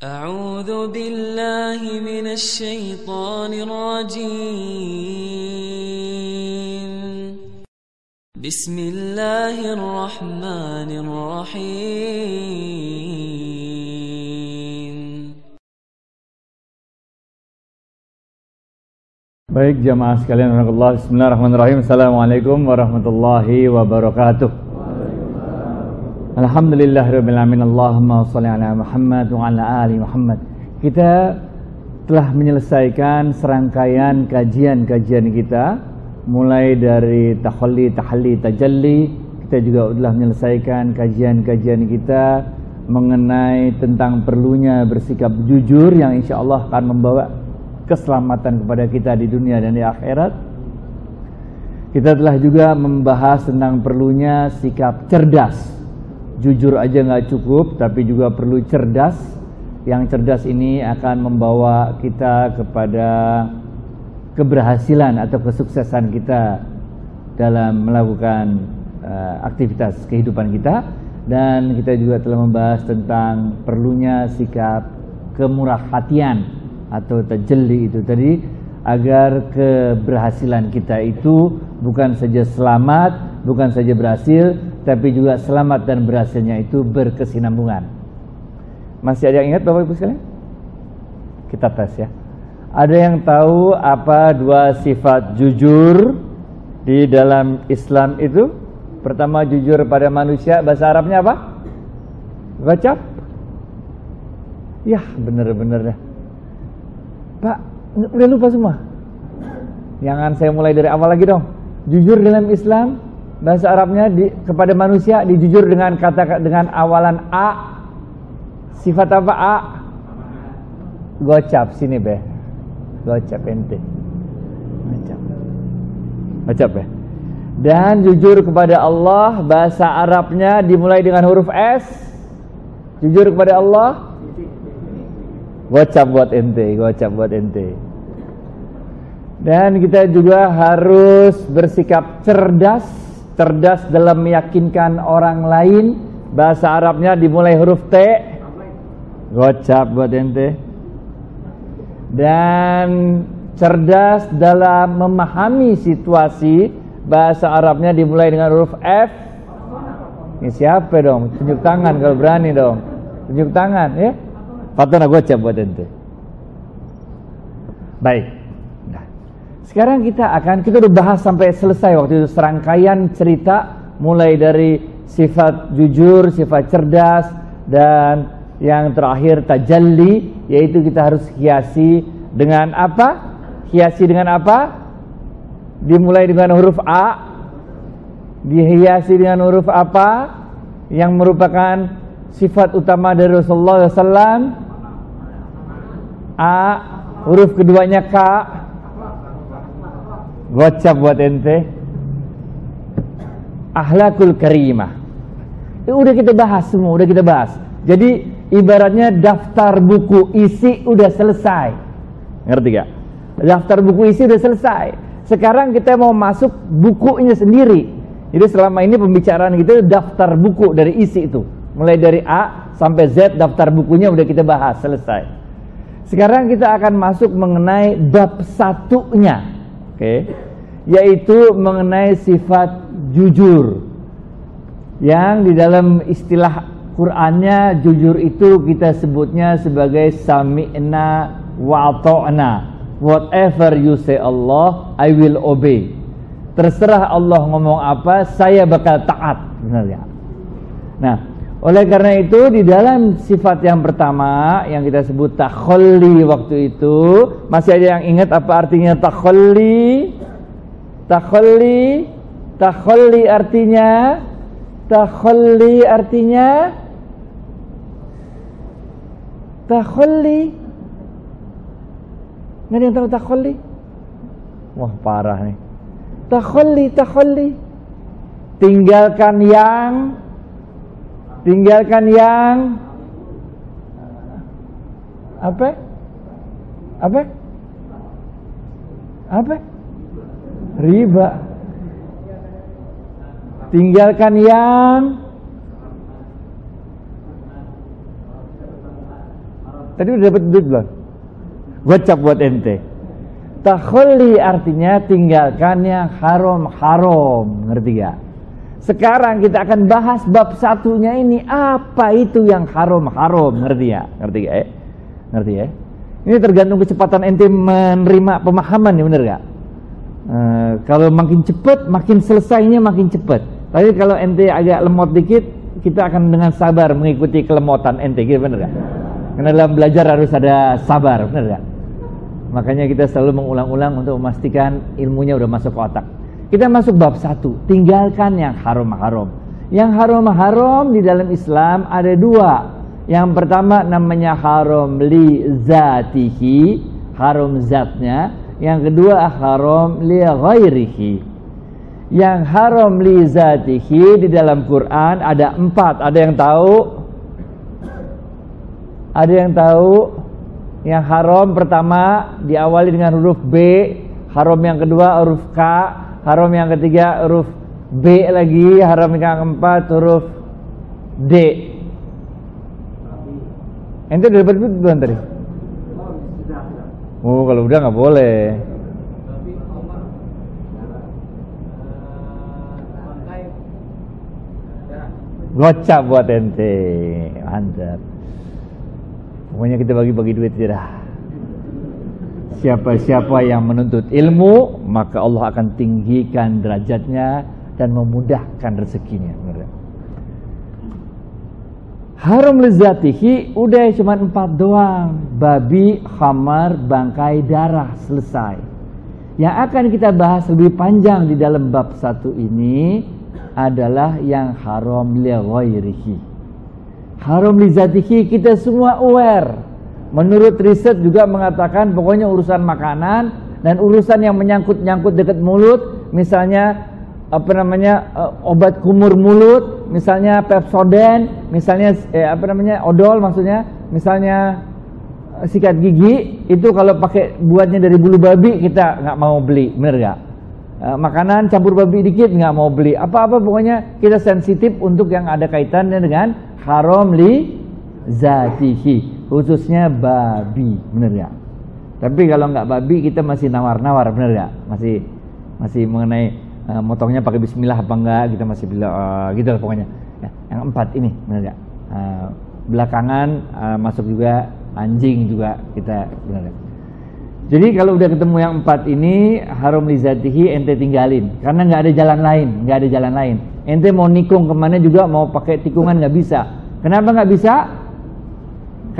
أعوذ بالله من الشيطان الرجيم بسم الله الرحمن الرحيم Baik jamaah sekalian Bismillahirrahmanirrahim Assalamualaikum warahmatullahi wabarakatuh Alhamdulillahirrahmanirrahim Allahumma salli ala Muhammad wa ala ali Muhammad Kita telah menyelesaikan serangkaian kajian-kajian kita Mulai dari tahalli, tahalli, tajalli Kita juga telah menyelesaikan kajian-kajian kita Mengenai tentang perlunya bersikap jujur Yang insya Allah akan membawa keselamatan kepada kita di dunia dan di akhirat. Kita telah juga membahas tentang perlunya sikap cerdas. Jujur aja nggak cukup, tapi juga perlu cerdas. Yang cerdas ini akan membawa kita kepada keberhasilan atau kesuksesan kita dalam melakukan uh, aktivitas kehidupan kita dan kita juga telah membahas tentang perlunya sikap kemurah hatian atau tajalli itu tadi agar keberhasilan kita itu bukan saja selamat, bukan saja berhasil, tapi juga selamat dan berhasilnya itu berkesinambungan. Masih ada yang ingat Bapak Ibu sekalian? Kita tes ya. Ada yang tahu apa dua sifat jujur di dalam Islam itu? Pertama jujur pada manusia, bahasa Arabnya apa? Gocap? Ya, bener-bener deh. Pak, udah lupa semua. Jangan saya mulai dari awal lagi dong. Jujur dalam Islam, bahasa Arabnya di, kepada manusia dijujur dengan kata dengan awalan a. Sifat apa a? Gocap sini be. Gocap ente. Gocap. Gocap be. Dan jujur kepada Allah, bahasa Arabnya dimulai dengan huruf S. Jujur kepada Allah, Gocap buat ente, gocap buat ente. Dan kita juga harus bersikap cerdas, cerdas dalam meyakinkan orang lain. Bahasa Arabnya dimulai huruf T. Gocap buat ente. Dan cerdas dalam memahami situasi. Bahasa Arabnya dimulai dengan huruf F. Ini siapa dong? Tunjuk tangan kalau berani dong. Tunjuk tangan ya. Fatana gocap buat ente. Baik. Sekarang kita akan kita udah bahas sampai selesai waktu itu serangkaian cerita mulai dari sifat jujur, sifat cerdas dan yang terakhir tajalli yaitu kita harus hiasi dengan apa? Hiasi dengan apa? Dimulai dengan huruf A. Dihiasi dengan huruf apa? Yang merupakan sifat utama dari Rasulullah SAW A huruf keduanya K gocap buat ente. Ahlakul karimah. Itu udah kita bahas semua udah kita bahas. Jadi ibaratnya daftar buku isi udah selesai. Ngerti gak? Daftar buku isi udah selesai. Sekarang kita mau masuk bukunya sendiri. Jadi selama ini pembicaraan kita daftar buku dari isi itu. Mulai dari A sampai Z daftar bukunya udah kita bahas selesai. Sekarang kita akan masuk mengenai bab satunya okay? yaitu mengenai sifat jujur. Yang di dalam istilah Qur'annya jujur itu kita sebutnya sebagai sami'na wa ta'na whatever you say Allah I will obey. Terserah Allah ngomong apa saya bakal taat. Benar ya nah oleh karena itu di dalam sifat yang pertama yang kita sebut takholli waktu itu masih ada yang ingat apa artinya takholli? Takholli, takholli artinya takholli artinya takholli. Nggak ada yang tahu takholli? Wah parah nih. Takholli, takholli. Tinggalkan yang tinggalkan yang apa apa apa riba tinggalkan yang Tadi udah dapat duit belum? Gocap buat ente. Takholi artinya tinggalkan yang haram-haram, ngerti gak? Sekarang kita akan bahas bab satunya ini apa itu yang haram-haram, ngerti ya? Ngerti ya? Ngerti ya? Ini tergantung kecepatan ente menerima pemahaman ya bener gak? Uh, kalau makin cepat, makin selesainya makin cepat. Tapi kalau ente agak lemot dikit, kita akan dengan sabar mengikuti kelemotan ente, gitu bener gak? Karena dalam belajar harus ada sabar, bener gak? Makanya kita selalu mengulang-ulang untuk memastikan ilmunya udah masuk ke otak. Kita masuk bab satu, tinggalkan yang haram-haram. Yang haram-haram di dalam Islam ada dua. Yang pertama namanya haram li zatihi, haram zatnya. Yang kedua haram li ghairihi. Yang haram li zatihi di dalam Quran ada empat. Ada yang tahu? Ada yang tahu? Yang haram pertama diawali dengan huruf B, haram yang kedua huruf K, haram yang ketiga huruf B lagi, haram yang keempat huruf D. Ente udah dapat belum tadi? Oh, kalau udah nggak boleh. Gocap buat ente, mantap. Pokoknya kita bagi-bagi duit sudah. Siapa-siapa yang menuntut ilmu, maka Allah akan tinggikan derajatnya dan memudahkan rezekinya. Haram lezatihi udah cuma empat doang. Babi, khamar, bangkai, darah selesai. Yang akan kita bahas lebih panjang di dalam bab satu ini adalah yang haram li ghairihi. Haram lizatihi kita semua aware Menurut riset juga mengatakan pokoknya urusan makanan dan urusan yang menyangkut-nyangkut dekat mulut, misalnya apa namanya eh, obat kumur mulut, misalnya Pepsodent, misalnya eh, apa namanya odol maksudnya, misalnya eh, sikat gigi itu kalau pakai buatnya dari bulu babi kita nggak mau beli, bener nggak? makanan campur babi dikit nggak mau beli, apa-apa pokoknya kita sensitif untuk yang ada kaitannya dengan haram li zatihi khususnya babi, bener ya? Tapi kalau nggak babi kita masih nawar-nawar, bener ya? Masih masih mengenai uh, motongnya pakai Bismillah apa enggak, kita masih bilang uh, gitu lah pokoknya. Ya, yang empat ini, bener ya? Uh, belakangan uh, masuk juga anjing juga kita, bener ya? Jadi kalau udah ketemu yang empat ini harum lizatihi ente tinggalin karena nggak ada jalan lain, nggak ada jalan lain. Ente mau nikung ke mana juga mau pakai tikungan nggak bisa. Kenapa nggak bisa?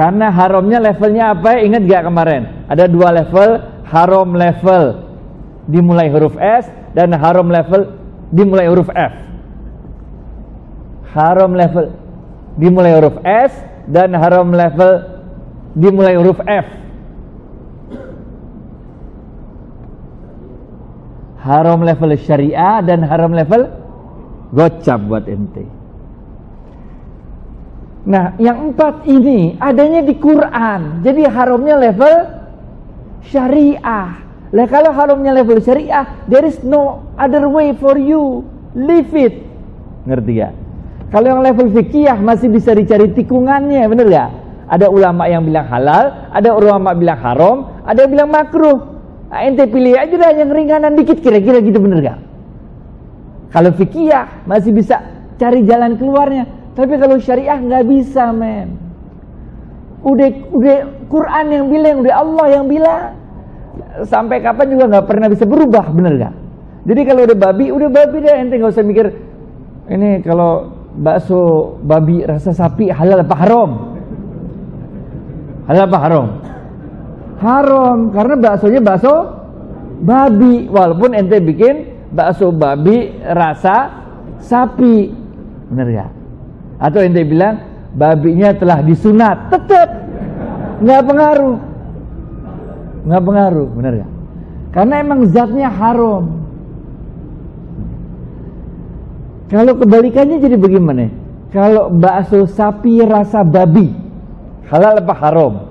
Karena haramnya levelnya apa? Ingat gak kemarin? Ada dua level, haram level dimulai huruf S dan haram level dimulai huruf F. Haram level dimulai huruf S dan haram level dimulai huruf F. Haram level syariah dan haram level gocap buat ente. Nah, yang empat ini adanya di Quran. Jadi haramnya level syariah. Lah kalau haramnya level syariah, there is no other way for you. Leave it. Ngerti ya? Kalau yang level fikih masih bisa dicari tikungannya, bener ya? Ada ulama yang bilang halal, ada ulama bilang haram, ada yang bilang makruh. Nah, ente pilih aja dah yang ringanan dikit kira-kira gitu bener gak? Kalau fikih masih bisa cari jalan keluarnya. Tapi kalau syariah nggak bisa, men. Udah, udah Quran yang bilang, udah Allah yang bilang. Sampai kapan juga nggak pernah bisa berubah, bener gak? Jadi kalau udah babi, udah babi deh. Ente nggak usah mikir ini kalau bakso babi rasa sapi halal apa haram? Halal apa haram? Haram karena baksonya bakso babi. Walaupun ente bikin bakso babi rasa sapi, bener gak? Atau ente bilang babinya telah disunat, tetap nggak pengaruh, nggak pengaruh, benar ya? Karena emang zatnya haram. Kalau kebalikannya jadi bagaimana? Kalau bakso sapi rasa babi, halal apa haram?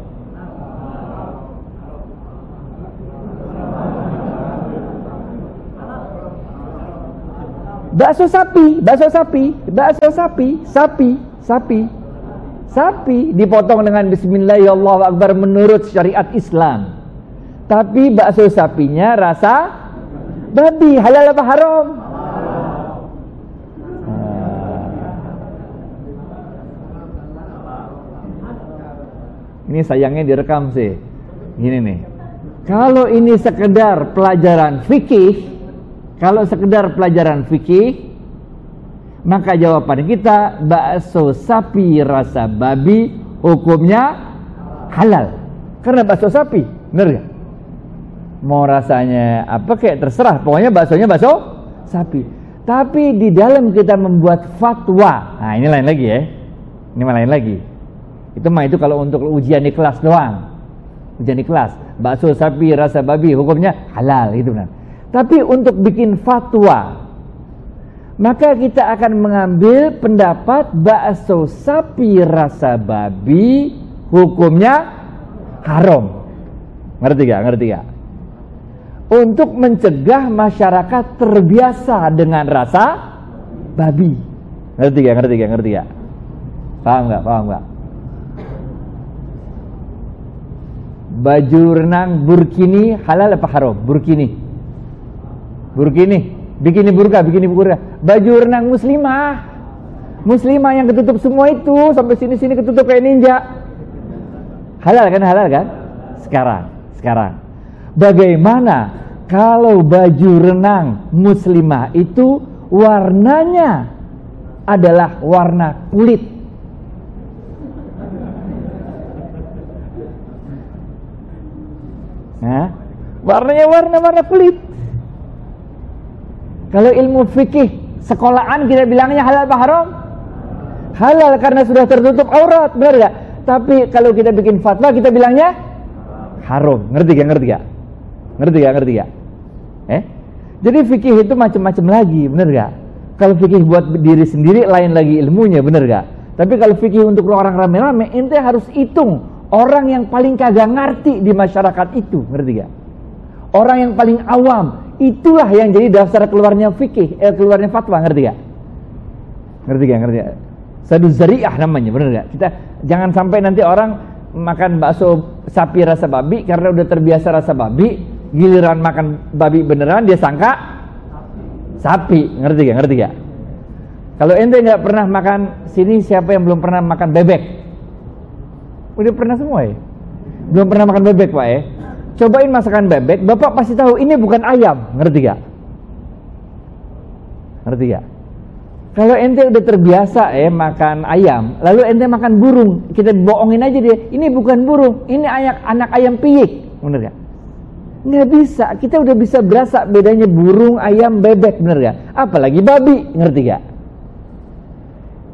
Bakso sapi, bakso sapi, bakso sapi, sapi, sapi, sapi dipotong dengan bismillahirrahmanirrahim menurut syariat Islam. Tapi bakso sapinya rasa babi halal apa haram? Ini sayangnya direkam sih. Gini nih. Kalau ini sekedar pelajaran fikih, kalau sekedar pelajaran fikih, maka jawaban kita bakso sapi rasa babi hukumnya halal. Karena bakso sapi, benar gak? Mau rasanya apa kayak terserah, pokoknya baksonya bakso sapi. Tapi di dalam kita membuat fatwa, nah ini lain lagi ya. Ini lain lagi. Itu mah itu kalau untuk ujian di kelas doang. Ujian di kelas, bakso sapi rasa babi hukumnya halal itu benar. Tapi untuk bikin fatwa, maka kita akan mengambil pendapat bakso sapi rasa babi hukumnya haram. Ngerti gak? Ngerti gak? Untuk mencegah masyarakat terbiasa dengan rasa babi. Ngerti gak? Ngerti gak? Ngerti gak? Paham gak? Paham gak? baju renang burkini halal apa haram? Burkini. Burkini. Bikini burka, bikini burka. Baju renang muslimah. Muslimah yang ketutup semua itu sampai sini-sini ketutup kayak ninja. Halal kan? Halal kan? Sekarang, sekarang. Bagaimana kalau baju renang muslimah itu warnanya adalah warna kulit Nah, warnanya warna-warna kulit. Kalau ilmu fikih sekolahan kita bilangnya halal apa haram? Halal karena sudah tertutup aurat, benar gak? Tapi kalau kita bikin fatwa kita bilangnya haram. Ngerti gak? Ngerti gak? Ngerti gak? Ngerti gak? Eh? Jadi fikih itu macam-macam lagi, benar gak? Kalau fikih buat diri sendiri lain lagi ilmunya, benar gak? Tapi kalau fikih untuk orang rame-rame, ente harus hitung Orang yang paling kagak ngerti di masyarakat itu, ngerti gak? Orang yang paling awam, itulah yang jadi dasar keluarnya fikih, eh, keluarnya fatwa, ngerti gak? Ngerti gak? Ngerti gak? Sadu zariah namanya, bener gak? Kita jangan sampai nanti orang makan bakso sapi rasa babi karena udah terbiasa rasa babi, giliran makan babi beneran dia sangka sapi, ngerti gak? Ngerti gak? Kalau ente nggak pernah makan sini siapa yang belum pernah makan bebek? Udah pernah semua ya? Belum pernah makan bebek pak ya? Cobain masakan bebek, bapak pasti tahu ini bukan ayam, ngerti gak? Ngerti gak? Kalau ente udah terbiasa ya makan ayam, lalu ente makan burung, kita bohongin aja dia, ini bukan burung, ini anak anak ayam piyik, bener gak? Nggak bisa, kita udah bisa berasa bedanya burung, ayam, bebek, bener gak? Apalagi babi, ngerti gak?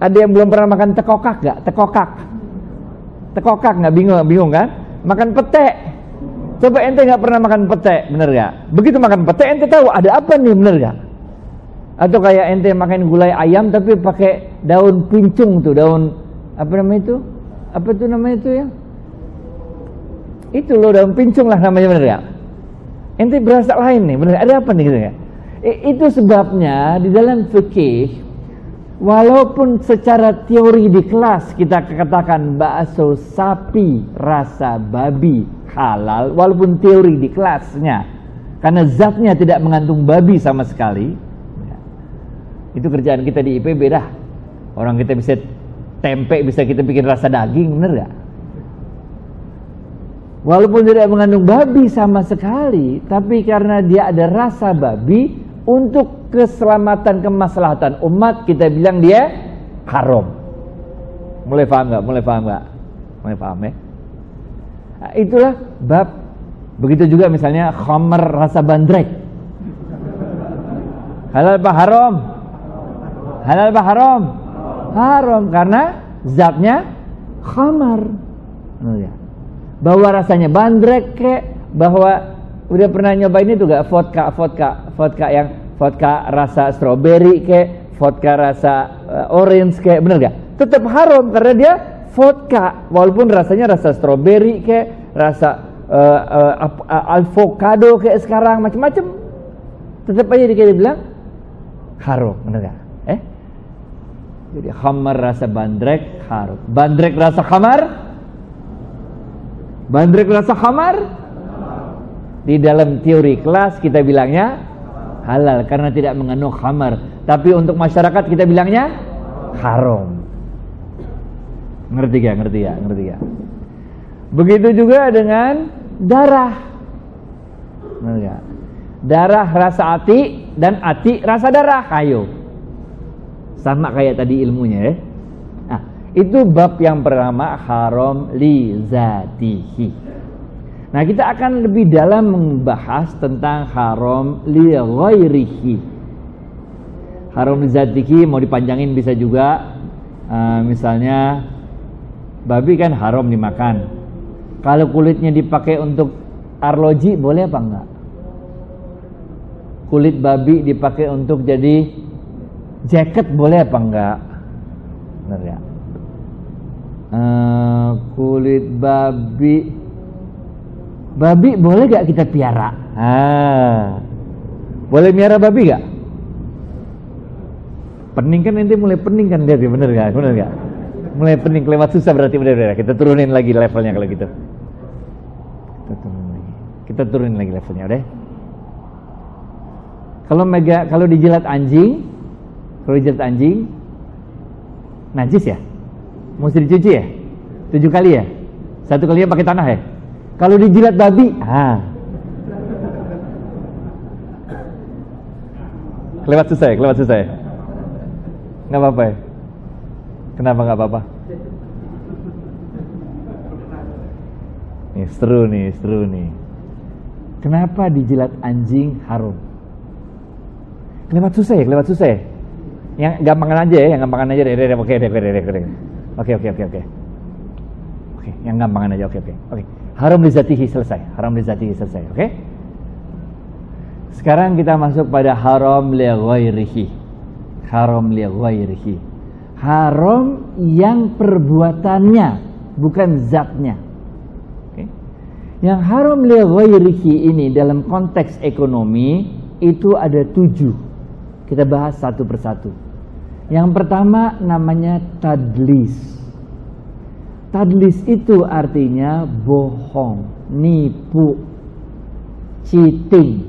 Ada yang belum pernah makan tekokak gak? Tekokak, tekokak nggak bingung bingung kan makan pete coba ente nggak pernah makan pete bener gak begitu makan pete ente tahu ada apa nih bener gak atau kayak ente makan gulai ayam tapi pakai daun pincung tuh daun apa namanya itu? Apa tuh namanya itu ya? Itu loh daun pincung lah namanya bener gak ente berasa lain nih bener ada apa nih gitu ya? Itu sebabnya di dalam fikih Walaupun secara teori di kelas kita katakan bakso sapi rasa babi halal, walaupun teori di kelasnya, karena zatnya tidak mengandung babi sama sekali, ya, itu kerjaan kita di IPB dah. Orang kita bisa tempe, bisa kita bikin rasa daging, bener gak? Walaupun tidak mengandung babi sama sekali, tapi karena dia ada rasa babi, untuk keselamatan kemaslahatan umat kita bilang dia haram. Mulai paham nggak? Mulai paham nggak? Mulai paham ya? Nah, itulah bab. Begitu juga misalnya khamar rasa bandrek. Halal apa haram? Halal apa haram? Haram karena zatnya khamar. Oh, ya. Bahwa rasanya bandrek kek, bahwa Udah pernah nyobain itu gak vodka, vodka, vodka yang vodka rasa strawberry kayak vodka rasa uh, orange kayak bener gak? Tetap haram karena dia vodka walaupun rasanya rasa strawberry kayak rasa uh, uh, kayak sekarang macam-macam tetap aja dia bilang haram bener gak? Eh? Jadi khamar rasa bandrek haram. Bandrek rasa khamar? Bandrek rasa khamar? Di dalam teori kelas kita bilangnya halal karena tidak mengandung khamar. Tapi untuk masyarakat kita bilangnya haram. Ngerti gak? Ngerti ya? Ngerti ya? Begitu juga dengan darah. Darah rasa ati dan ati rasa darah. Ayo. Sama kayak tadi ilmunya ya. Nah, itu bab yang pertama haram li zatihi. Nah, kita akan lebih dalam membahas tentang haram li ghairihi. Haram li zatihi mau dipanjangin bisa juga uh, misalnya babi kan haram dimakan. Kalau kulitnya dipakai untuk arloji boleh apa enggak? Kulit babi dipakai untuk jadi jaket boleh apa enggak benar ya uh, kulit babi babi boleh gak kita piara ah. boleh miara babi gak pening kan nanti mulai pening kan ya bener gak bener gak mulai pening kelewat susah berarti bener bener kita turunin lagi levelnya kalau gitu kita turunin lagi kita turunin lagi levelnya udah kalau mega kalau dijilat anjing kalau jilat anjing najis ya? Mesti dicuci ya? Tujuh kali ya? Satu kalinya pakai tanah ya? Kalau dijilat babi, ah. Kelewat susah ya? Kelewat susah ya? Nggak apa-apa ya? Kenapa nggak apa-apa? Nih, seru nih, seru nih. Kenapa dijilat anjing harum? Kelewat susah ya? Kelewat susah ya? Yang gampangan aja ya, yang gampangan aja deh. Oke, oke, oke, oke. Oke, oke, oke, Oke, yang gampangan aja. Oke, oke. Oke. Haram lizatihi selesai. Haram lizatihi selesai. Oke. Sekarang kita masuk pada haram li. Haram li. Haram yang perbuatannya, bukan zatnya. Oke. Yang haram li ini dalam konteks ekonomi itu ada tujuh. Kita bahas satu persatu. Yang pertama namanya tadlis. Tadlis itu artinya bohong, nipu, cheating.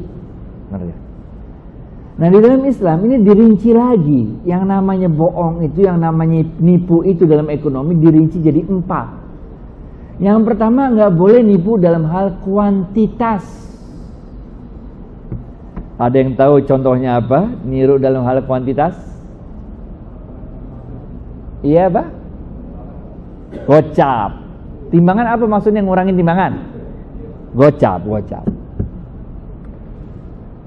Nah di dalam Islam ini dirinci lagi. Yang namanya bohong itu, yang namanya nipu itu dalam ekonomi dirinci jadi empat. Yang pertama nggak boleh nipu dalam hal kuantitas. Ada yang tahu contohnya apa? Niru dalam hal kuantitas? Iya pak? Gocap. Timbangan apa maksudnya ngurangin timbangan? Gocap, gocap.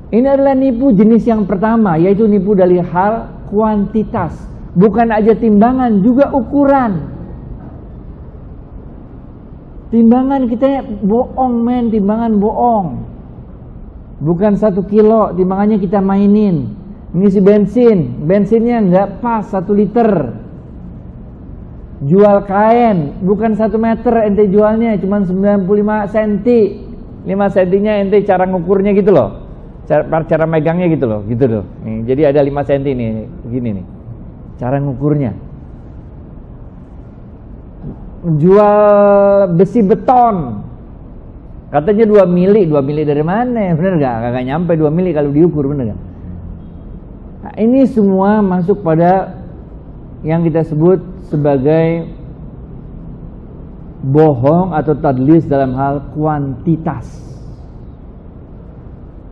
Ini adalah nipu jenis yang pertama, yaitu nipu dari hal kuantitas. Bukan aja timbangan, juga ukuran. Timbangan kita bohong men, timbangan bohong. Bukan satu kilo, timbangannya kita mainin. Ngisi bensin, bensinnya nggak pas satu liter jual kain bukan satu meter ente jualnya cuma 95 cm 5 cm ente cara ngukurnya gitu loh. Cara, cara megangnya gitu loh gitu loh. Nih, jadi ada 5 cm nih gini nih. Cara ngukurnya. Jual besi beton. Katanya 2 mili 2 mili dari mana? Bener gak? kagak nyampe 2 mili kalau diukur bener gak? Nah, ini semua masuk pada yang kita sebut sebagai bohong atau tadlis dalam hal kuantitas.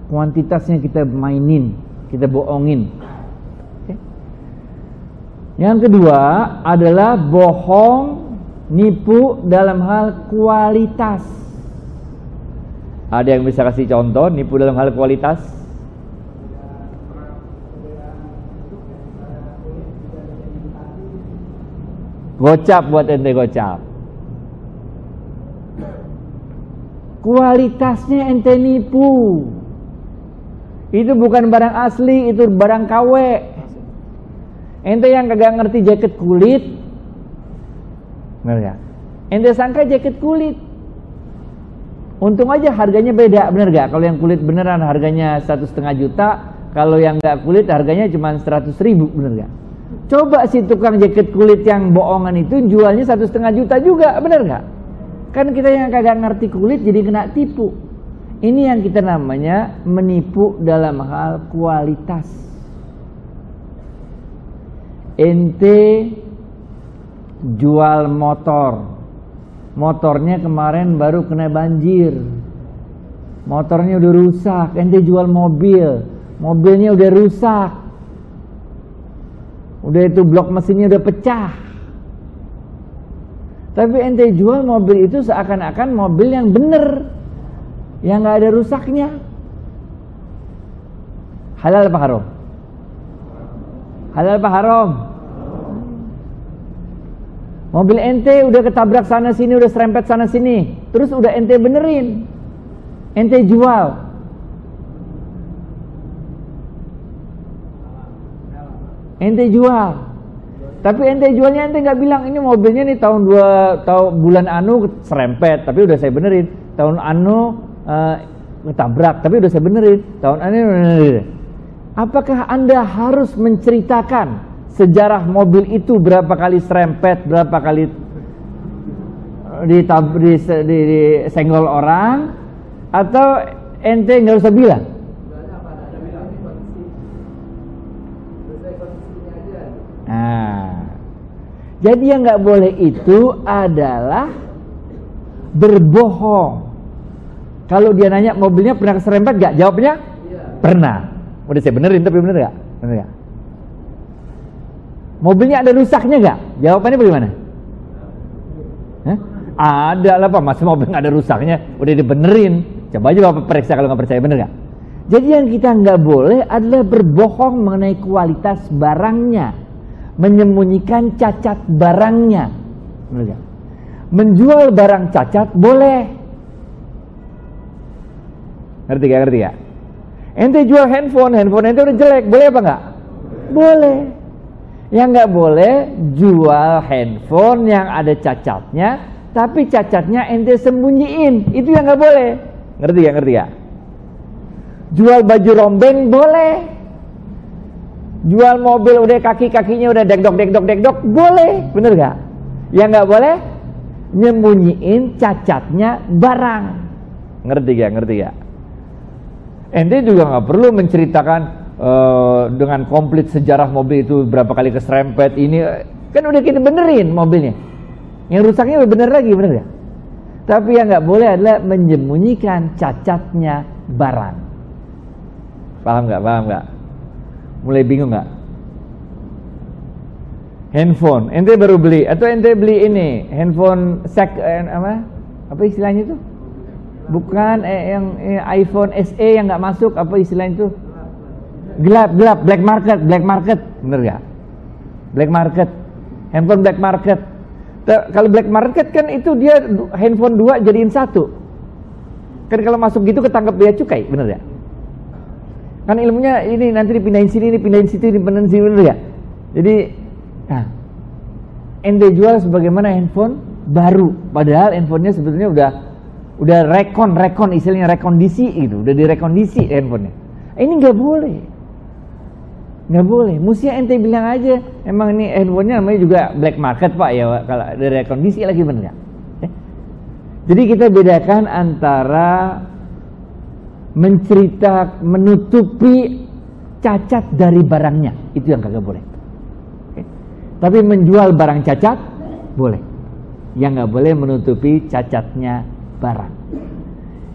Kuantitasnya kita mainin, kita bohongin. Yang kedua adalah bohong, nipu dalam hal kualitas. Ada yang bisa kasih contoh nipu dalam hal kualitas? Gocap buat ente gocap. Kualitasnya ente nipu. Itu bukan barang asli, itu barang KW. Ente yang kagak ngerti jaket kulit. Benar ya? Ente sangka jaket kulit. Untung aja harganya beda, bener gak? Kalau yang kulit beneran harganya satu setengah juta, kalau yang nggak kulit harganya cuma seratus ribu, bener gak? Coba si tukang jaket kulit yang bohongan itu jualnya satu setengah juta juga, bener nggak? Kan kita yang kagak ngerti kulit jadi kena tipu. Ini yang kita namanya menipu dalam hal kualitas. Ente jual motor, motornya kemarin baru kena banjir, motornya udah rusak. Ente jual mobil, mobilnya udah rusak udah itu blok mesinnya udah pecah. Tapi ente jual mobil itu seakan-akan mobil yang bener yang nggak ada rusaknya. Halal apa haram? Halal apa haram? Mobil ente udah ketabrak sana sini udah serempet sana sini. Terus udah ente benerin. Ente jual ente jual. Tapi ente jualnya ente nggak bilang ini mobilnya nih tahun dua tahun bulan anu serempet. Tapi udah saya benerin. Tahun anu uh, ketabrak. Tapi udah saya benerin. Tahun anu apakah anda harus menceritakan sejarah mobil itu berapa kali serempet berapa kali di, di, di, di senggol orang? Atau ente nggak usah bilang Nah, jadi yang nggak boleh itu adalah berbohong. Kalau dia nanya mobilnya pernah keserempet gak? Jawabnya iya. pernah. Udah saya benerin tapi bener gak? Bener gak? Mobilnya ada rusaknya gak? Jawabannya bagaimana? Hah? Ada lah pak, masa mobil gak ada rusaknya? Udah dibenerin. Coba aja bapak periksa kalau nggak percaya bener gak? Jadi yang kita nggak boleh adalah berbohong mengenai kualitas barangnya menyembunyikan cacat barangnya. Menjual barang cacat boleh. Ngerti gak? Ngerti gak? Ente jual handphone, handphone ente udah jelek, boleh apa enggak? Boleh. Yang nggak boleh jual handphone yang ada cacatnya, tapi cacatnya ente sembunyiin, itu yang nggak boleh. Ngerti gak? Ngerti gak? Jual baju rombeng boleh, jual mobil udah kaki-kakinya udah dekdok dekdok dekdok boleh. Bener gak? Yang nggak boleh nyembunyiin cacatnya barang. Ngerti gak? Ngerti gak? Ente juga nggak perlu menceritakan uh, dengan komplit sejarah mobil itu berapa kali keserempet ini kan udah kita benerin mobilnya. Yang rusaknya udah bener lagi bener gak? Tapi yang nggak boleh adalah menyembunyikan cacatnya barang. Paham nggak paham nggak Mulai bingung nggak? Handphone, ente baru beli atau ente beli ini handphone sek eh, apa? Apa istilahnya itu? Bukan eh, yang eh, iPhone SE yang nggak masuk apa istilahnya itu? Gelap, gelap, black market, black market, bener gak? Black market, handphone black market. Kalau black market kan itu dia handphone dua jadiin satu. Kan kalau masuk gitu ketangkep dia cukai, bener ya? Kan ilmunya ini nanti dipindahin sini, dipindahin situ, dipindahin sini dulu ya. Jadi, nah, ente jual sebagaimana handphone baru, padahal handphonenya sebetulnya udah udah rekon, rekon istilahnya rekondisi gitu, udah direkondisi handphonenya. Ini nggak boleh, nggak boleh. Mestinya ente bilang aja, emang ini handphonenya namanya juga black market pak ya, kalau ada rekondisi lagi bener? Eh? Jadi kita bedakan antara mencerita menutupi cacat dari barangnya. Itu yang kagak boleh. Oke. tapi menjual barang cacat boleh. Yang nggak boleh menutupi cacatnya barang.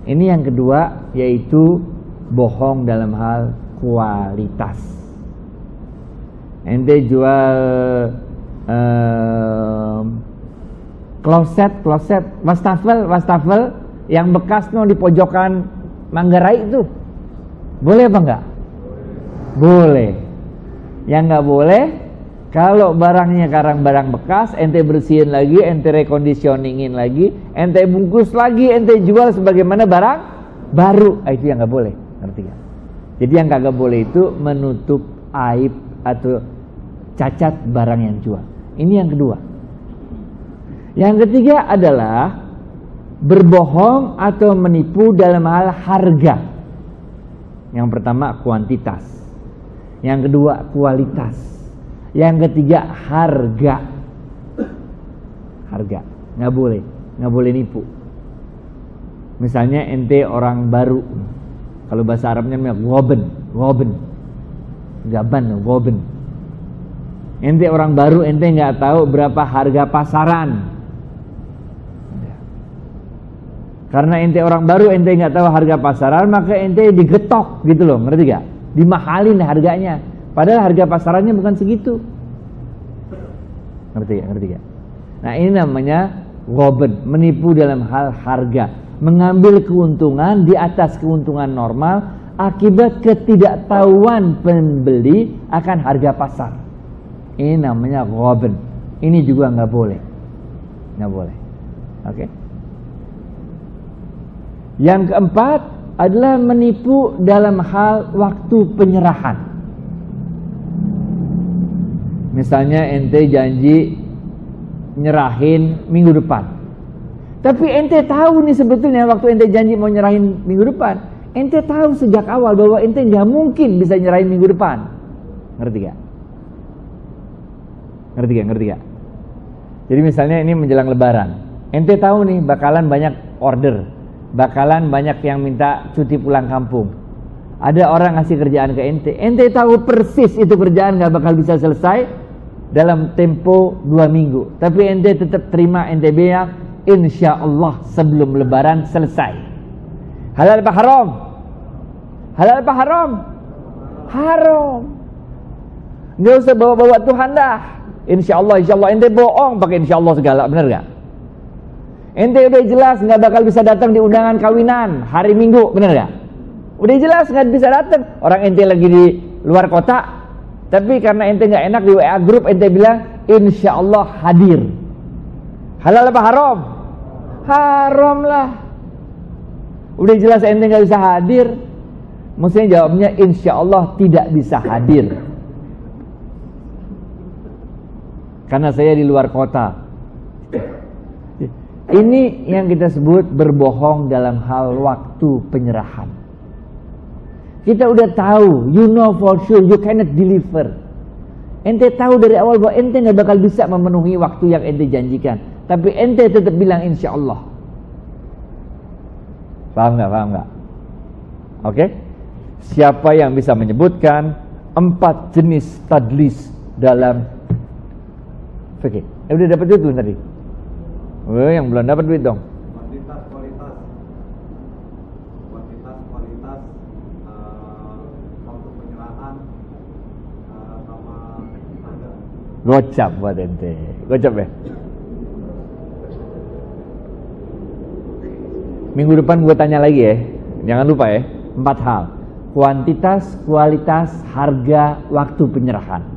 Ini yang kedua yaitu bohong dalam hal kualitas. Ente jual um, kloset kloset wastafel wastafel yang bekas no di pojokan Manggarai itu boleh apa enggak? Boleh. Yang enggak boleh kalau barangnya karang barang bekas, ente bersihin lagi, ente rekondisioningin lagi, ente bungkus lagi, ente jual sebagaimana barang baru. Ah, itu yang nggak boleh, ngerti ya? Jadi yang kagak boleh itu menutup aib atau cacat barang yang jual. Ini yang kedua. Yang ketiga adalah berbohong atau menipu dalam hal harga. Yang pertama kuantitas. Yang kedua kualitas. Yang ketiga harga. Harga. Nggak boleh. Nggak boleh nipu. Misalnya ente orang baru. Kalau bahasa Arabnya namanya goben. Goben. Gaban, goben. Ente orang baru, ente nggak tahu berapa harga pasaran. Karena ente orang baru, ente nggak tahu harga pasaran, maka ente digetok gitu loh, ngerti gak? Dimahalin harganya. Padahal harga pasarannya bukan segitu. Ngerti gak? Ngerti gak? Nah ini namanya goben, menipu dalam hal harga. Mengambil keuntungan di atas keuntungan normal akibat ketidaktahuan pembeli akan harga pasar. Ini namanya goben. Ini juga nggak boleh. Nggak boleh. Oke. Okay? Yang keempat adalah menipu dalam hal waktu penyerahan. Misalnya ente janji nyerahin minggu depan. Tapi ente tahu nih sebetulnya waktu ente janji mau nyerahin minggu depan, ente tahu sejak awal bahwa ente nggak mungkin bisa nyerahin minggu depan. Ngerti gak? Ngerti gak? Ngerti gak? Jadi misalnya ini menjelang lebaran. Ente tahu nih bakalan banyak order bakalan banyak yang minta cuti pulang kampung. Ada orang ngasih kerjaan ke ente, ente tahu persis itu kerjaan nggak bakal bisa selesai dalam tempo dua minggu. Tapi ente tetap terima ente bilang, insya Allah sebelum lebaran selesai. Halal apa haram? Halal apa haram? Haram. Nggak usah bawa-bawa Tuhan dah. Insya Allah, insya Allah ente bohong pakai insya Allah segala, bener gak? Ente udah jelas nggak bakal bisa datang di undangan kawinan hari Minggu, bener gak? Udah jelas nggak bisa datang. Orang ente lagi di luar kota, tapi karena ente nggak enak di WA grup, ente bilang Insya Allah hadir. Halal apa haram? Haram lah. Udah jelas ente nggak bisa hadir, mestinya jawabnya Insya Allah tidak bisa hadir. Karena saya di luar kota. Ini yang kita sebut berbohong dalam hal waktu penyerahan. Kita udah tahu, you know for sure you cannot deliver. Ente tahu dari awal bahwa ente nggak bakal bisa memenuhi waktu yang ente janjikan. Tapi ente tetap bilang insya Allah. Paham nggak? Paham nggak? Oke? Okay? Siapa yang bisa menyebutkan empat jenis tadlis dalam fikih? Eh, udah dapat itu tadi? Oh, yang belum dapat duit dong. Kuantitas kualitas. Kuantitas kualitas uh, waktu penyerahan uh, sama harga. Gocap buat ente. Gocap ya. Minggu depan gue tanya lagi ya. Jangan lupa ya. Empat hal. Kuantitas, kualitas, harga, waktu penyerahan.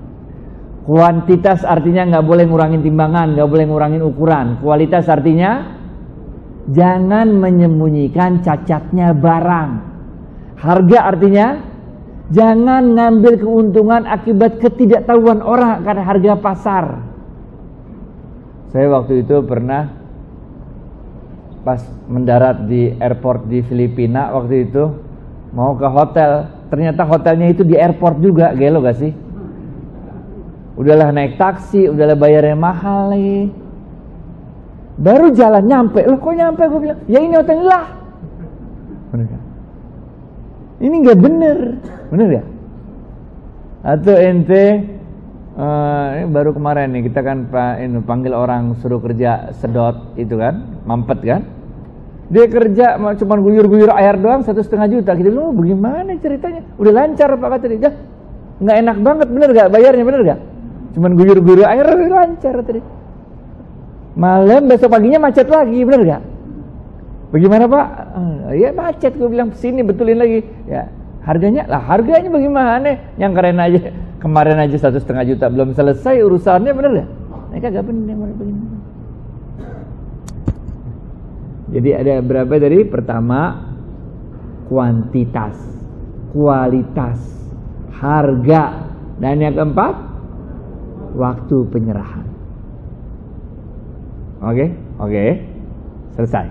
Kuantitas artinya nggak boleh ngurangin timbangan, nggak boleh ngurangin ukuran. Kualitas artinya jangan menyembunyikan cacatnya barang. Harga artinya jangan ngambil keuntungan akibat ketidaktahuan orang akan harga pasar. Saya waktu itu pernah pas mendarat di airport di Filipina waktu itu mau ke hotel, ternyata hotelnya itu di airport juga, gelo gak sih? Udahlah naik taksi, udahlah bayarnya mahal lagi. Baru jalan nyampe, loh kok nyampe? Gue bilang, ya ini hotel lah. Bener gak? Ini nggak bener, bener ya? Atau ente, uh, ini baru kemarin nih kita kan ini, panggil orang suruh kerja sedot itu kan, mampet kan? Dia kerja cuma guyur-guyur air doang satu setengah juta. Kita lu bagaimana ceritanya? Udah lancar pak kata dia. Nggak enak banget, bener gak? Bayarnya bener gak? Cuman guyur-guyur air lancar tadi. Malam besok paginya macet lagi, benar gak? Bagaimana pak? Ya macet, gue bilang sini betulin lagi. Ya harganya lah harganya bagaimana? Yang keren aja kemarin aja satu setengah juta belum selesai urusannya, benar gak? Mereka gak benar begini. Jadi ada berapa dari pertama kuantitas, kualitas, harga, dan yang keempat waktu penyerahan. Oke, okay? oke. Okay. Selesai.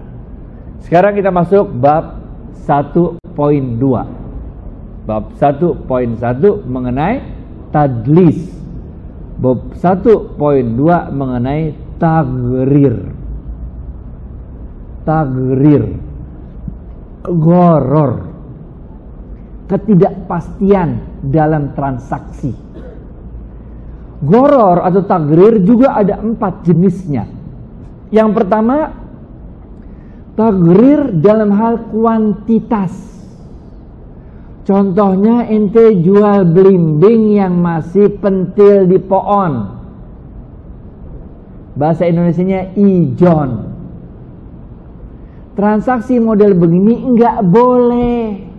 Sekarang kita masuk bab 1.2. Bab 1.1 mengenai tadlis. Bab 1.2 mengenai tagrir. Tagrir. Goror. Ketidakpastian dalam transaksi. Goror atau tagrir juga ada empat jenisnya. Yang pertama, tagrir dalam hal kuantitas. Contohnya ente jual belimbing yang masih pentil di pohon. Bahasa Indonesianya ijon. Transaksi model begini enggak boleh.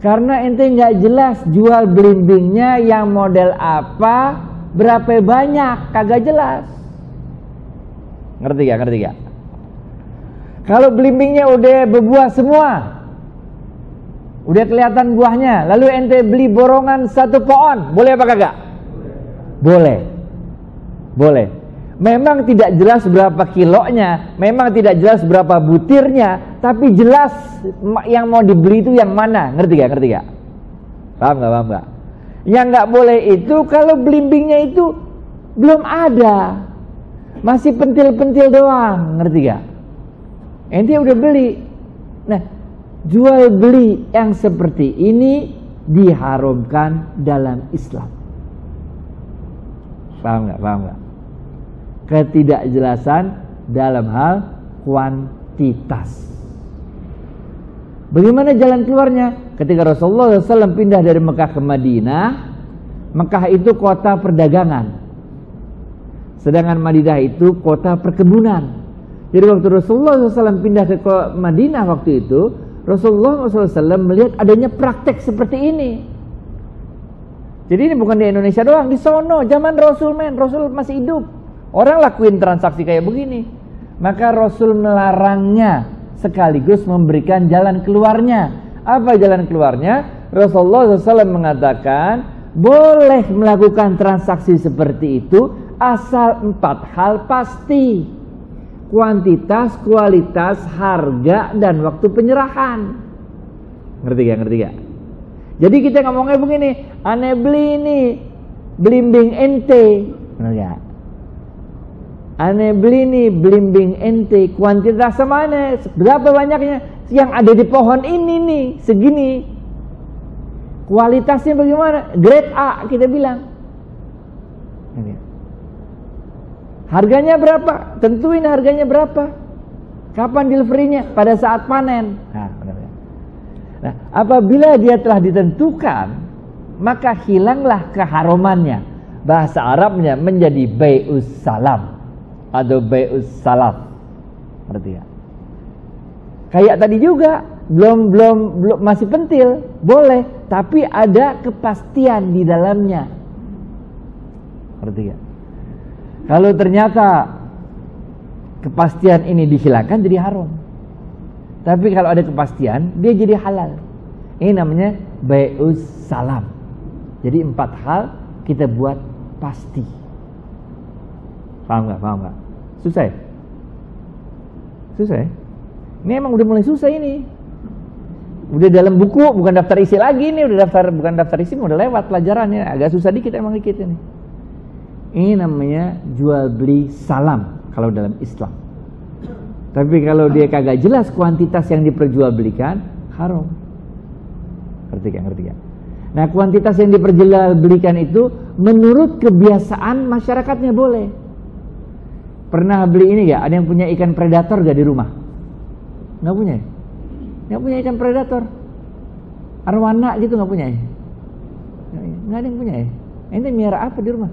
Karena ente nggak jelas jual belimbingnya yang model apa, berapa banyak, kagak jelas. Ngerti gak? Ngerti gak? Kalau belimbingnya udah berbuah semua, udah kelihatan buahnya, lalu ente beli borongan satu pohon, boleh apa kagak? Boleh. Boleh. Memang tidak jelas berapa kilonya, memang tidak jelas berapa butirnya, tapi jelas yang mau dibeli itu yang mana, ngerti gak? Ngerti gak? Paham gak? Paham gak? Yang nggak boleh itu kalau belimbingnya itu belum ada, masih pentil-pentil doang, ngerti gak? Ente udah beli. Nah, jual beli yang seperti ini diharamkan dalam Islam. Paham gak? Paham gak? ketidakjelasan dalam hal kuantitas. Bagaimana jalan keluarnya? Ketika Rasulullah SAW pindah dari Mekah ke Madinah, Mekah itu kota perdagangan. Sedangkan Madinah itu kota perkebunan. Jadi waktu Rasulullah SAW pindah ke Madinah waktu itu, Rasulullah SAW melihat adanya praktek seperti ini. Jadi ini bukan di Indonesia doang, di sono zaman Rasul men, Rasul masih hidup. Orang lakuin transaksi kayak begini. Maka Rasul melarangnya sekaligus memberikan jalan keluarnya. Apa jalan keluarnya? Rasulullah SAW mengatakan boleh melakukan transaksi seperti itu asal empat hal pasti. Kuantitas, kualitas, harga, dan waktu penyerahan. Ngerti gak? Ngerti gak? Jadi kita ngomongnya begini, aneh beli ini, belimbing ente. Ngerti gak? Aneh beli nih belimbing ente kuantitas mana? Berapa banyaknya yang ada di pohon ini nih segini? Kualitasnya bagaimana? Grade A kita bilang. Harganya berapa? Tentuin harganya berapa. Kapan deliverynya? Pada saat panen. Nah, nah apabila dia telah ditentukan maka hilanglah keharumannya. Bahasa Arabnya menjadi bayus salam atau bayus salaf. Berarti ya. Kayak tadi juga belum belum belum masih pentil, boleh, tapi ada kepastian di dalamnya. Berarti ya. Kalau ternyata kepastian ini dihilangkan jadi haram. Tapi kalau ada kepastian, dia jadi halal. Ini namanya bayus salam. Jadi empat hal kita buat pasti. Paham nggak? Paham nggak? Susah ya? Susah ya? Ini emang udah mulai susah ini. Udah dalam buku, bukan daftar isi lagi nih, udah daftar bukan daftar isi, udah lewat pelajarannya. Agak susah dikit emang dikit ini. Ini namanya jual beli salam kalau dalam Islam. Tapi kalau dia kagak jelas kuantitas yang diperjualbelikan, haram. Ngerti gak? Ngerti gak? Nah kuantitas yang diperjualbelikan itu menurut kebiasaan masyarakatnya boleh. Pernah beli ini gak? Ada yang punya ikan predator gak di rumah? Gak punya ya? Gak punya ikan predator Arwana gitu gak punya ya? Gak ada yang punya ya? Ini miara apa di rumah?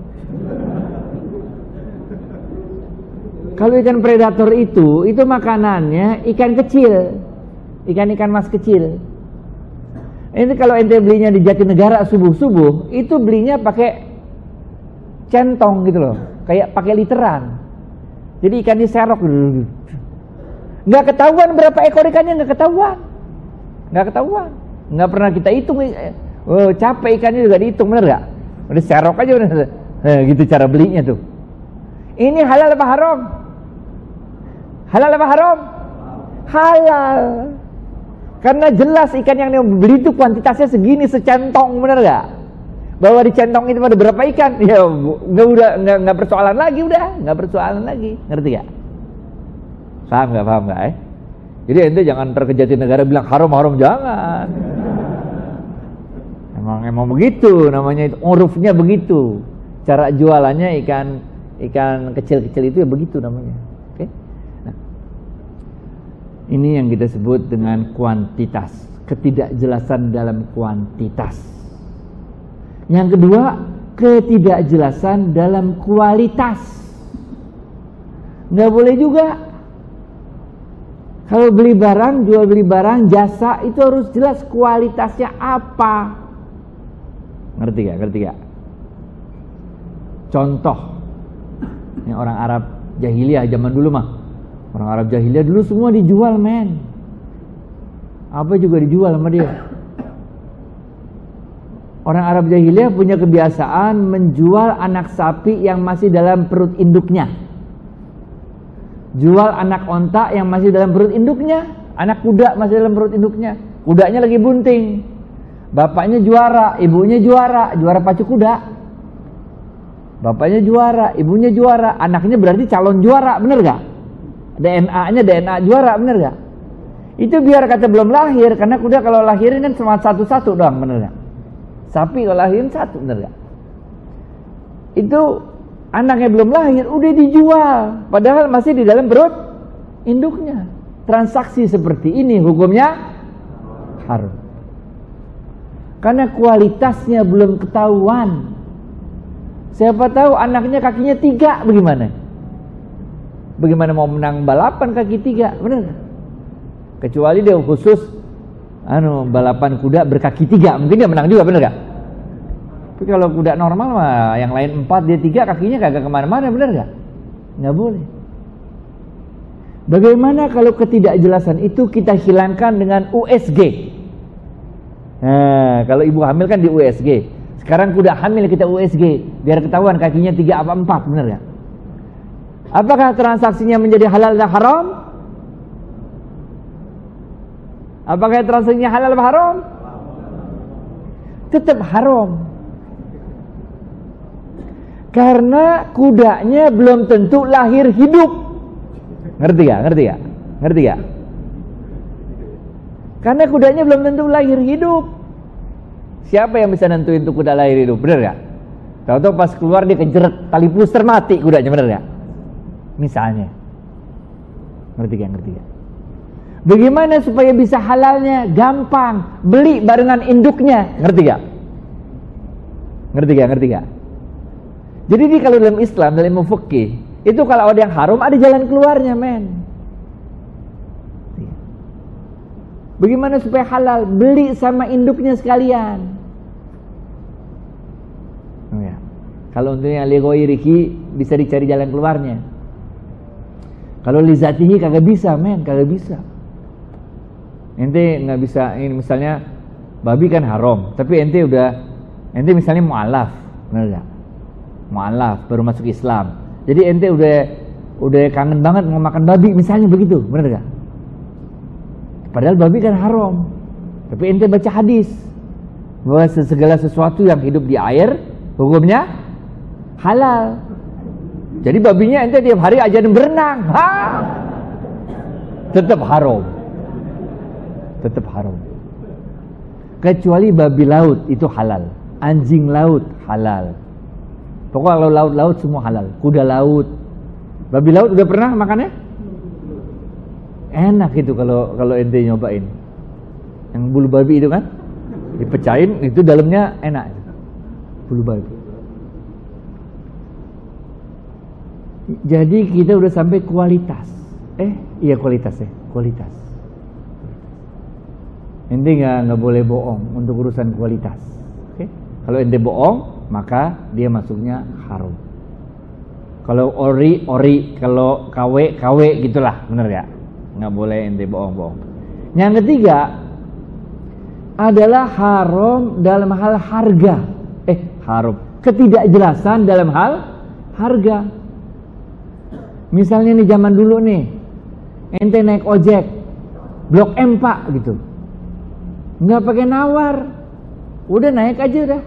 Kalau ikan predator itu, itu makanannya ikan kecil Ikan-ikan mas kecil Ini kalau ente belinya di Jatinegara subuh-subuh Itu belinya pakai centong gitu loh Kayak pakai literan jadi ikan diserok nggak ketahuan berapa ekor ikannya nggak ketahuan. Nggak ketahuan. Nggak pernah kita hitung. Oh capek ikannya juga dihitung bener nggak? Udah serok aja udah eh, gitu cara belinya tuh. Ini halal apa haram? Halal apa haram? Halal. Karena jelas ikan yang dia beli itu kuantitasnya segini secentong bener nggak bahwa di centong itu ada berapa ikan? Ya nggak udah nggak nggak persoalan lagi udah. Nggak persoalan lagi. Ngerti gak paham nggak? Paham nggak eh? Jadi ente jangan terkejati negara bilang haram haram. Jangan. Emang emang begitu. Namanya itu urufnya begitu. Cara jualannya ikan ikan kecil-kecil itu ya begitu namanya. Oke? Nah, ini yang kita sebut dengan kuantitas. Ketidakjelasan dalam kuantitas yang kedua, ketidakjelasan dalam kualitas. Nggak boleh juga. Kalau beli barang, jual beli barang, jasa itu harus jelas kualitasnya apa. Ngerti gak? Ngerti gak? Contoh, ini orang Arab jahiliyah zaman dulu mah. Orang Arab jahiliyah dulu semua dijual men. Apa juga dijual sama dia. Orang Arab jahiliyah punya kebiasaan menjual anak sapi yang masih dalam perut induknya. Jual anak onta yang masih dalam perut induknya. Anak kuda masih dalam perut induknya. Kudanya lagi bunting. Bapaknya juara, ibunya juara, juara pacu kuda. Bapaknya juara, ibunya juara, anaknya berarti calon juara, bener gak? DNA-nya DNA juara, bener gak? Itu biar kata belum lahir, karena kuda kalau lahirin kan cuma satu-satu doang, bener gak? Sapi kalau lahirin satu, bener gak? Itu anaknya belum lahir, udah dijual. Padahal masih di dalam perut induknya. Transaksi seperti ini hukumnya haram. Karena kualitasnya belum ketahuan. Siapa tahu anaknya kakinya tiga, bagaimana? Bagaimana mau menang balapan kaki tiga, bener gak? Kecuali dia khusus anu balapan kuda berkaki tiga mungkin dia menang juga bener gak? tapi kalau kuda normal mah yang lain empat dia tiga kakinya kagak ke mana-mana bener gak? nggak boleh bagaimana kalau ketidakjelasan itu kita hilangkan dengan USG nah kalau ibu hamil kan di USG sekarang kuda hamil kita USG biar ketahuan kakinya tiga apa empat bener gak? apakah transaksinya menjadi halal dan haram? Apakah transaksinya halal atau haram? Tetap haram. Karena kudanya belum tentu lahir hidup. Ngerti gak? Ngerti gak? Ngerti gak? Karena kudanya belum tentu lahir hidup. Siapa yang bisa nentuin itu kuda lahir hidup? Bener gak? Tahu-tahu pas keluar dia kejeret tali puster mati kudanya, bener gak? Misalnya. Ngerti gak? Ngerti gak? Bagaimana supaya bisa halalnya? Gampang. Beli barengan induknya. Ngerti gak? Ngerti gak? Ngerti gak? Jadi di kalau dalam Islam, dalam ilmu itu kalau ada yang haram ada jalan keluarnya, men. Bagaimana supaya halal? Beli sama induknya sekalian. Oh ya. Kalau untungnya Riki bisa dicari jalan keluarnya. Kalau lizatihi kagak bisa, men, kagak bisa. Ente nggak bisa ini misalnya babi kan haram, tapi ente udah ente misalnya mualaf, benar gak? Mualaf baru masuk Islam. Jadi ente udah udah kangen banget mau makan babi misalnya begitu, benar gak? Padahal babi kan haram. Tapi ente baca hadis bahwa segala sesuatu yang hidup di air hukumnya halal. Jadi babinya ente tiap hari ajarin berenang. Ha! Tetap haram tetap haram. Kecuali babi laut itu halal, anjing laut halal. Pokoknya kalau laut-laut semua halal, kuda laut. Babi laut udah pernah makannya? Enak itu kalau kalau ente nyobain. Yang bulu babi itu kan dipecahin itu dalamnya enak. Bulu babi. Jadi kita udah sampai kualitas. Eh, iya kualitas ya, kualitas. Ente nggak boleh bohong untuk urusan kualitas. Oke? Kalau ente bohong, maka dia masuknya haram. Kalau ori ori, kalau KW KW gitulah, bener ya? Nggak boleh ente bohong-bohong. Yang ketiga adalah haram dalam hal harga. Eh, haram. Ketidakjelasan dalam hal harga. Misalnya nih zaman dulu nih, ente naik ojek, blok M pak gitu, nggak pakai nawar, udah naik aja dah.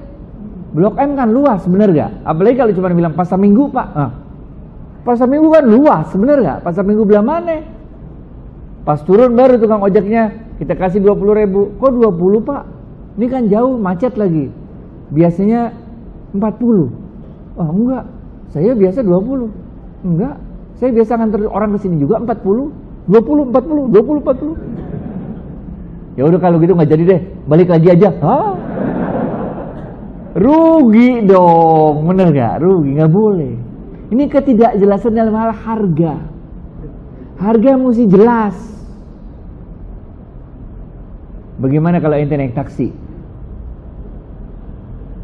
Blok M kan luas, bener gak? Apalagi kalau cuma bilang pasar minggu pak. Nah, pasar minggu kan luas, bener gak? Pasar minggu belah mana? Pas turun baru tukang ojeknya kita kasih 20 ribu. Kok 20 pak? Ini kan jauh, macet lagi. Biasanya 40. Oh enggak, saya biasa 20. Enggak, saya biasa nganter orang ke sini juga 40. 20, 40, 20, 40. Ya udah kalau gitu nggak jadi deh, balik lagi aja. Hah? Rugi dong, bener gak? Rugi nggak boleh. Ini ketidakjelasan dalam hal harga. Harga mesti jelas. Bagaimana kalau ente naik taksi?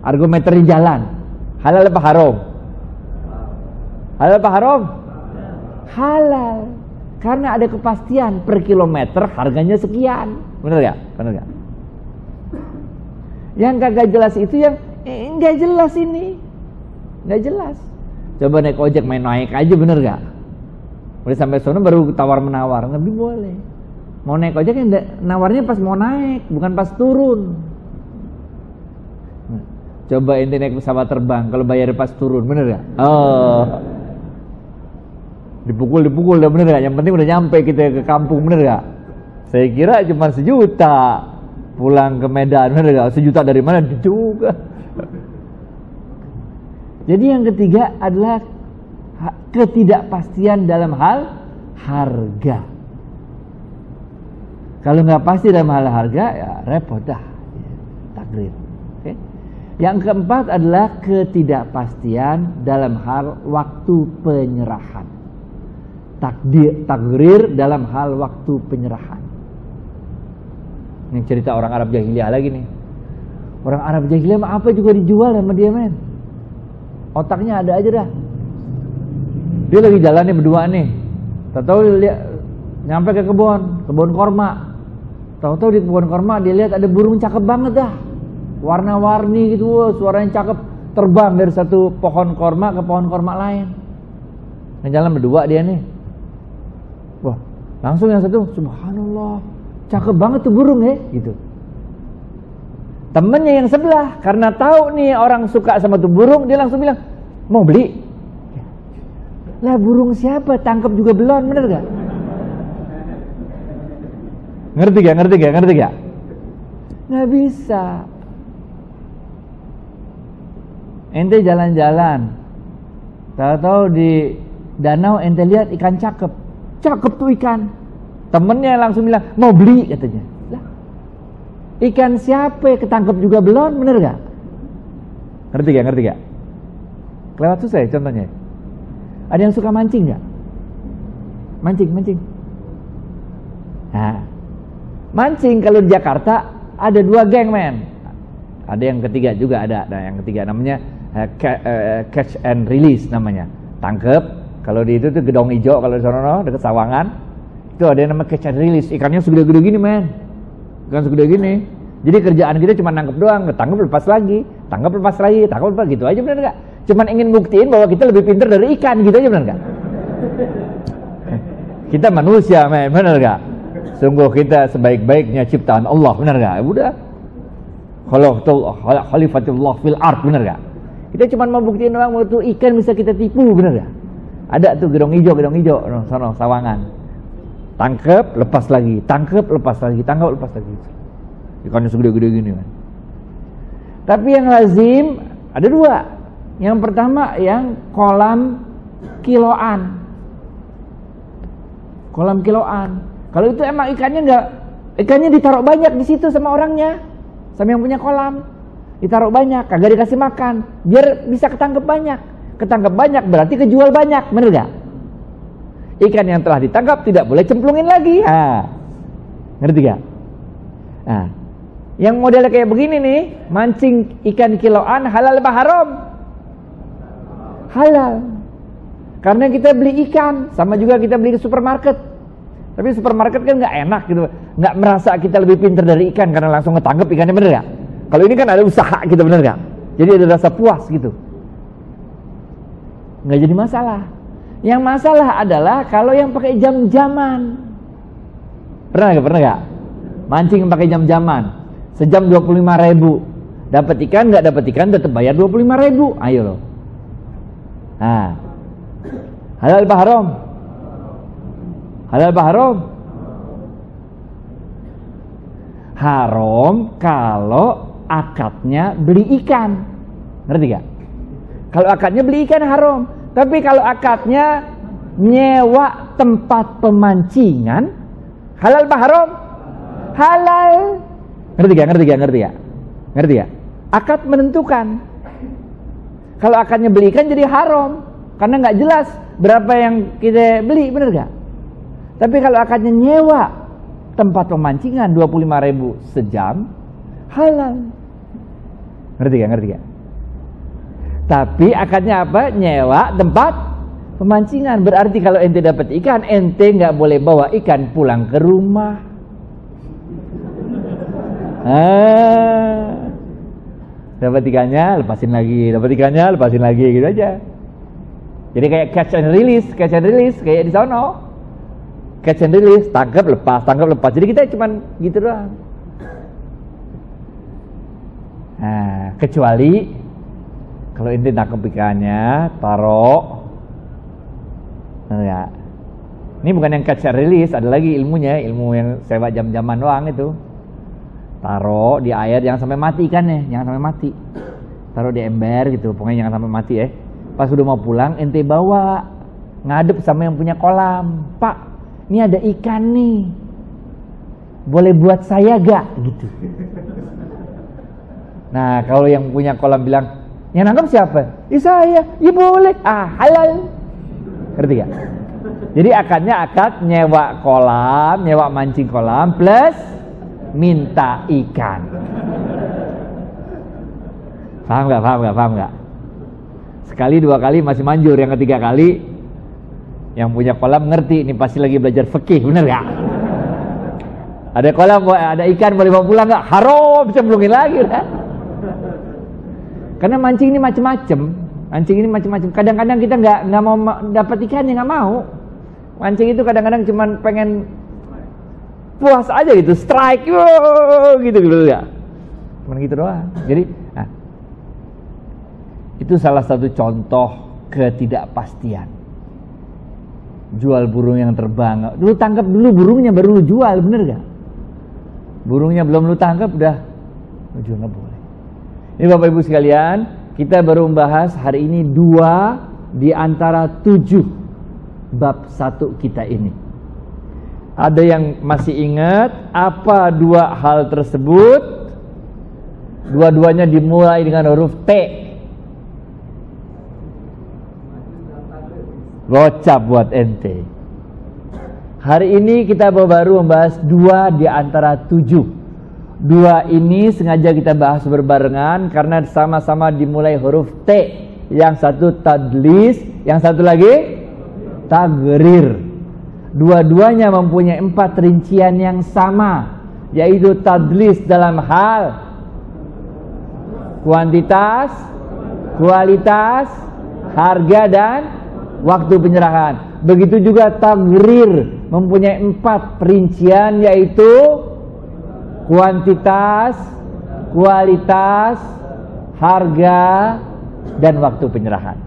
Argometer di jalan, halal apa haram? Halal apa haram? Halal. Karena ada kepastian per kilometer harganya sekian. Bener gak? Bener gak? Yang kagak jelas itu yang eh, nggak jelas ini, nggak jelas. Coba naik ojek main naik aja bener gak? Udah sampai sana baru tawar menawar, lebih boleh. Mau naik ojek yang nawarnya pas mau naik, bukan pas turun. Nah, Coba ente naik pesawat terbang, kalau bayar pas turun, bener gak? Oh, dipukul dipukul udah bener gak? Yang penting udah nyampe kita ke kampung bener gak? Saya kira cuma sejuta pulang ke Medan? Sejuta dari mana juga? Jadi yang ketiga adalah ketidakpastian dalam hal harga. Kalau nggak pasti dalam hal harga ya repot dah, takdir. Oke. Yang keempat adalah ketidakpastian dalam hal waktu penyerahan. Takdir, takdir dalam hal waktu penyerahan. Ini cerita orang Arab jahiliyah lagi nih. Orang Arab jahiliyah mah apa juga dijual sama dia men. Otaknya ada aja dah. Dia lagi jalan nih berdua nih. Tahu-tahu lihat nyampe ke kebun, kebun korma. Tahu-tahu di kebun korma dia lihat ada burung cakep banget dah. Warna-warni gitu, wah, suaranya cakep. Terbang dari satu pohon korma ke pohon korma lain. Yang jalan berdua dia nih. Wah, langsung yang satu, subhanallah, cakep banget tuh burung ya, gitu. Temennya yang sebelah, karena tahu nih orang suka sama tuh burung, dia langsung bilang, mau beli? Lah burung siapa? Tangkap juga belum, bener gak? Ngerti gak? Ngerti gak? Ngerti gak? Nggak bisa. Ente jalan-jalan, tahu-tahu di danau ente lihat ikan cakep, cakep tuh ikan. Temennya langsung bilang mau beli katanya. Ikan siapa ketangkep juga belum, bener gak? Ngerti gak? Ngerti gak? Kelewat susah ya contohnya. Ada yang suka mancing gak? Mancing, mancing. Nah, mancing kalau di Jakarta ada dua geng men. Ada yang ketiga juga ada. Nah, yang ketiga namanya uh, catch and release namanya. Tangkep. Kalau di itu tuh gedong hijau kalau di sana dekat Sawangan. Itu ada yang namanya catch and release. Ikannya segede-gede gini men. Ikan segede gini. Jadi kerjaan kita cuma nangkep doang, tangkap lepas lagi, tangkap lepas lagi, tangkap lepas gitu aja benar gak? Cuman ingin buktiin bahwa kita lebih pintar dari ikan gitu aja benar gak? Kita manusia men, benar gak? Sungguh kita sebaik-baiknya ciptaan Allah, benar gak? Udah. Khalifatullah fil art, benar gak? Kita cuma mau buktiin doang waktu ikan bisa kita tipu, benar gak? Ada tuh gedong hijau, gedong hijau, no, sono sawangan. Tangkep, lepas lagi, tangkep, lepas lagi, tangkap, lepas lagi. Ikannya segede-gede gini kan. Tapi yang lazim ada dua. Yang pertama yang kolam kiloan. Kolam kiloan. Kalau itu emang ikannya enggak ikannya ditaruh banyak di situ sama orangnya. Sama yang punya kolam. Ditaruh banyak, kagak dikasih makan, biar bisa ketangkep banyak. Ketangkep banyak berarti kejual banyak, bener gak? Ikan yang telah ditangkap tidak boleh cemplungin lagi. Ha. Ngerti gak? Nah, yang modelnya kayak begini nih, mancing ikan kiloan halal apa haram? Halal. Karena kita beli ikan, sama juga kita beli ke supermarket. Tapi supermarket kan nggak enak gitu, nggak merasa kita lebih pintar dari ikan karena langsung ngetangkep ikannya bener gak? Kalau ini kan ada usaha gitu bener gak? Jadi ada rasa puas gitu. Nggak jadi masalah. Yang masalah adalah kalau yang pakai jam-jaman. Pernah gak? Pernah gak? Mancing pakai jam-jaman. Sejam 25 ribu. Dapat ikan nggak dapat ikan tetap bayar 25 ribu. Ayo loh. Nah. Halal apa haram? Halal apa haram? Haram kalau akadnya beli ikan. Ngerti gak? Kalau akadnya beli ikan haram. Tapi kalau akadnya nyewa tempat pemancingan halal apa haram? Halal. Ngerti gak? Ngerti gak? Ngerti gak? Ngerti gak? Akad menentukan. Kalau akadnya beli ikan jadi haram karena nggak jelas berapa yang kita beli, bener gak? Tapi kalau akadnya nyewa tempat pemancingan 25 ribu sejam halal. Ngerti gak? Ngerti gak? Tapi akadnya apa? Nyewa tempat pemancingan. Berarti kalau ente dapat ikan, ente nggak boleh bawa ikan pulang ke rumah. Ah. Dapat ikannya, lepasin lagi. Dapat ikannya, lepasin lagi gitu aja. Jadi kayak catch and release, catch and release kayak di sono. Catch and release, tangkap lepas, tangkap lepas. Jadi kita cuman gitu doang. Nah, kecuali kalau ente nangkep ikannya, taruh ya. Ini bukan yang catch release, ada lagi ilmunya, ilmu yang sewa jam-jaman doang itu. Taruh di air jangan sampai mati ikannya, jangan sampai mati. Taruh di ember gitu, pokoknya jangan sampai mati ya. Pas udah mau pulang, ente bawa ngadep sama yang punya kolam. Pak, ini ada ikan nih. Boleh buat saya gak? Gitu. Nah, kalau yang punya kolam bilang, yang nangkap siapa? Ya saya. Ya boleh. Ah, halal. Ngerti gak? Jadi akadnya akad nyewa kolam, nyewa mancing kolam plus minta ikan. Paham gak? Paham gak? Paham gak? Sekali dua kali masih manjur, yang ketiga kali yang punya kolam ngerti ini pasti lagi belajar fikih, bener gak? Ada kolam, ada ikan boleh bawa pulang gak? Haram, bisa lagi kan? Karena mancing ini macam-macam. Mancing ini macam-macam. Kadang-kadang kita nggak nggak mau dapat ikan yang nggak mau. Mancing itu kadang-kadang cuma pengen puas aja gitu, strike, wow, gitu gitu ya. Cuman gitu doang. Jadi, nah, itu salah satu contoh ketidakpastian. Jual burung yang terbang. Lu tangkap dulu burungnya baru lu jual, bener gak? Burungnya belum lu tangkap udah lu jual nggak boleh. Ini Bapak Ibu sekalian, kita baru membahas hari ini dua di antara tujuh bab satu kita ini. Ada yang masih ingat apa dua hal tersebut? Dua-duanya dimulai dengan huruf T. Gocap buat ente. Hari ini kita baru membahas dua di antara tujuh. Dua ini sengaja kita bahas berbarengan karena sama-sama dimulai huruf T. Yang satu tadlis, yang satu lagi tagrir. Dua-duanya mempunyai empat rincian yang sama, yaitu tadlis dalam hal kuantitas, kualitas, harga dan waktu penyerahan. Begitu juga tagrir mempunyai empat perincian yaitu kuantitas, kualitas, harga, dan waktu penyerahan.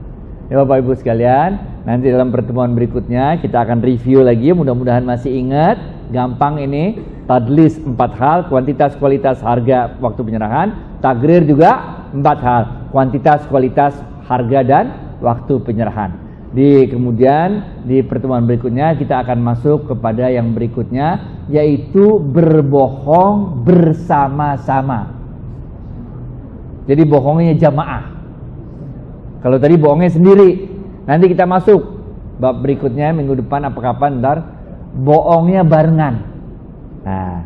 Ya Bapak Ibu sekalian, nanti dalam pertemuan berikutnya kita akan review lagi, mudah-mudahan masih ingat, gampang ini, tadlis empat hal, kuantitas, kualitas, harga, waktu penyerahan, tagrir juga empat hal, kuantitas, kualitas, harga, dan waktu penyerahan. Di kemudian di pertemuan berikutnya kita akan masuk kepada yang berikutnya yaitu berbohong bersama-sama. Jadi bohongnya jamaah. Kalau tadi bohongnya sendiri, nanti kita masuk bab berikutnya minggu depan apa kapan ntar bohongnya barengan. Nah,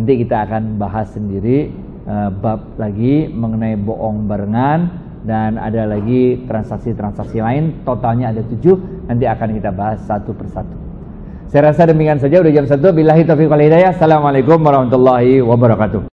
nanti kita akan bahas sendiri uh, bab lagi mengenai bohong barengan dan ada lagi transaksi-transaksi lain. Totalnya ada tujuh. Nanti akan kita bahas satu persatu. Saya rasa demikian saja. Udah jam satu. Billahi taufiq wal hidayah. Assalamualaikum warahmatullahi wabarakatuh